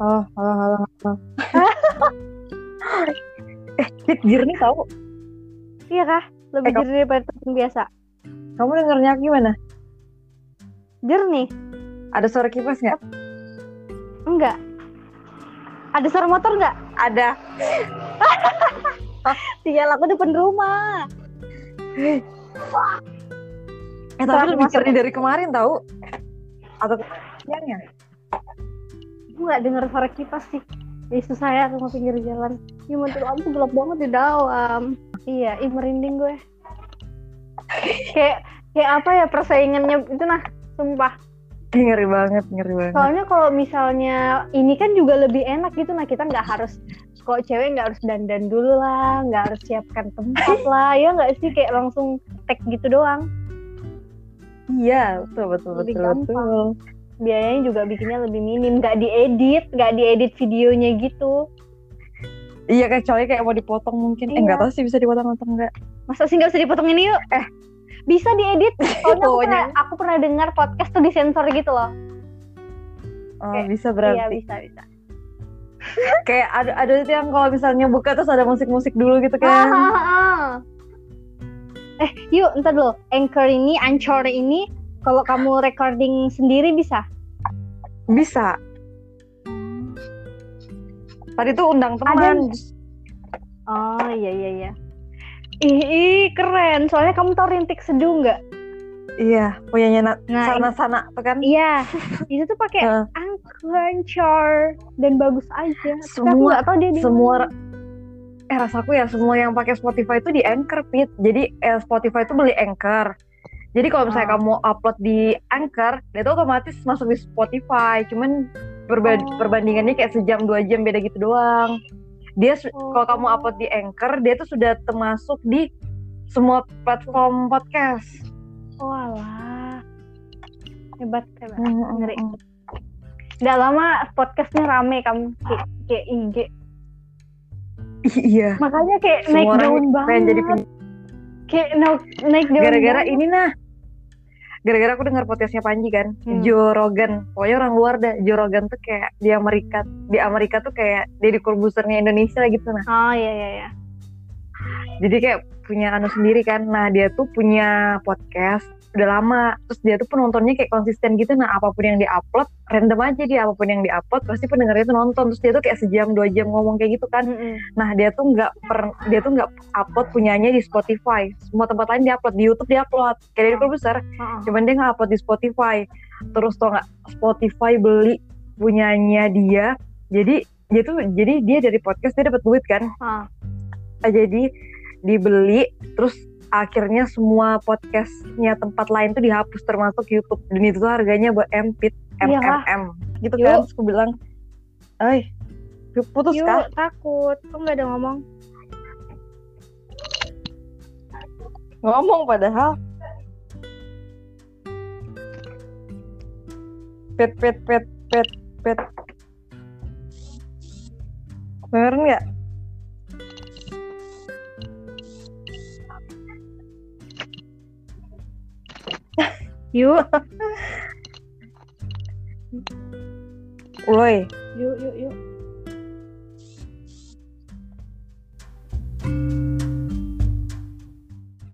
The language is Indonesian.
halo halo halo halo eh jernih tahu Iya kah? Lebih Eh, jernih daripada tepung biasa. kamu dengernya gimana Jernih? ada suara kipas nggak Enggak. Ada suara motor nggak? ada Tinggal aku depan rumah. eh tapi lebih jernih dari kemarin tahu atau siangnya Aku nggak dengar suara kipas sih. Ih, susah ya aku mau pinggir jalan. Ini mati lampu gelap banget di dalam. Iya, ih merinding gue. kayak kayak apa ya persaingannya itu nah, sumpah. Ngeri banget ngeri banget Soalnya kalau misalnya ini kan juga lebih enak gitu nah kita nggak harus kok cewek nggak harus dandan dulu lah, nggak harus siapkan tempat lah, ya nggak sih kayak langsung tag gitu doang. iya betul betul Lebih betul gampang. betul Biayanya juga bikinnya lebih minim, nggak diedit, nggak diedit videonya gitu. iya kecuali kayak mau dipotong mungkin eh Iya. nggak tahu sih bisa dipotong atau enggak Masa sih nggak usah dipotong ini yuk? Eh. bisa diedit. Soalnya aku pernah, aku pernah dengar podcast tuh disensor gitu loh. oh, Kayak- bisa Iya berarti bisa bisa. kayak ada ada itu yang kalau misalnya buka terus ada musik-musik dulu gitu Ah, kan ah, ah. Eh, yuk, ntar dulu. Anchor ini, Anchor ini, kalau kamu recording sendiri bisa? bisa tadi tuh undang teman Oh, iya, iya, iya. Ih, keren. Soalnya kamu tau rintik seduh nggak? iya punyanya na- Nah, sana-sana tuh kan Iya, itu tuh pakai Anchor, dan bagus aja. Tapi aku Semua- tahu dia di semua eh rasaku ya semua yang pakai Spotify itu di Anchor Pit jadi eh, Spotify itu beli Anchor jadi kalau misalnya Ah. kamu upload di Anchor dia tuh otomatis masuk di Spotify cuman perba- Oh. perbandingannya kayak sejam dua jam beda gitu doang dia Oh. kalau kamu upload di Anchor dia tuh sudah termasuk di semua platform podcast Oh, alah. Hebat, hebat. Hmm, Ngeri. Nggak lama podcastnya rame kamu kayak, kayak IG. iya Makanya kayak Semua naik daun pengen banget. jadi kayak naik, naik gara-gara ini nah gara-gara aku dengar podcastnya Panji kan Hmm. Joe Rogan pokoknya orang luar dah Joe Rogan tuh kayak di Amerika di Amerika tuh kayak Deddy Corbuzernya Indonesia gitu nah Oh iya iya iya. jadi kayak punya anu sendiri kan nah dia tuh punya podcast udah lama terus dia tuh penontonnya kayak konsisten gitu nah apa pun yang diupload random aja dia apa pun yang diupload pasti pendengarnya tuh nonton terus dia tuh kayak sejam dua jam ngomong kayak gitu kan. Nah dia tuh nggak per dia tuh nggak upload punyanya di Spotify. Semua tempat lain dia upload di YouTube dia upload. Kayak dari besar, cuman dia nggak upload di Spotify. Terus tau nggak Spotify beli punyanya dia. Jadi dia tuh jadi dia dari podcast dia dapat duit kan. Ah. Ah, jadi dibeli terus akhirnya semua podcastnya tempat lain tuh dihapus termasuk YouTube dan itu tuh harganya buat Iya kah? MMM gitu Yuk. kan terus aku bilang eh putus Yuk, kah takut. Kok nggak ada ngomong? ngomong padahal pet pet pet pet pet denger nggak Yuk, woi yuk, yuk, yuk.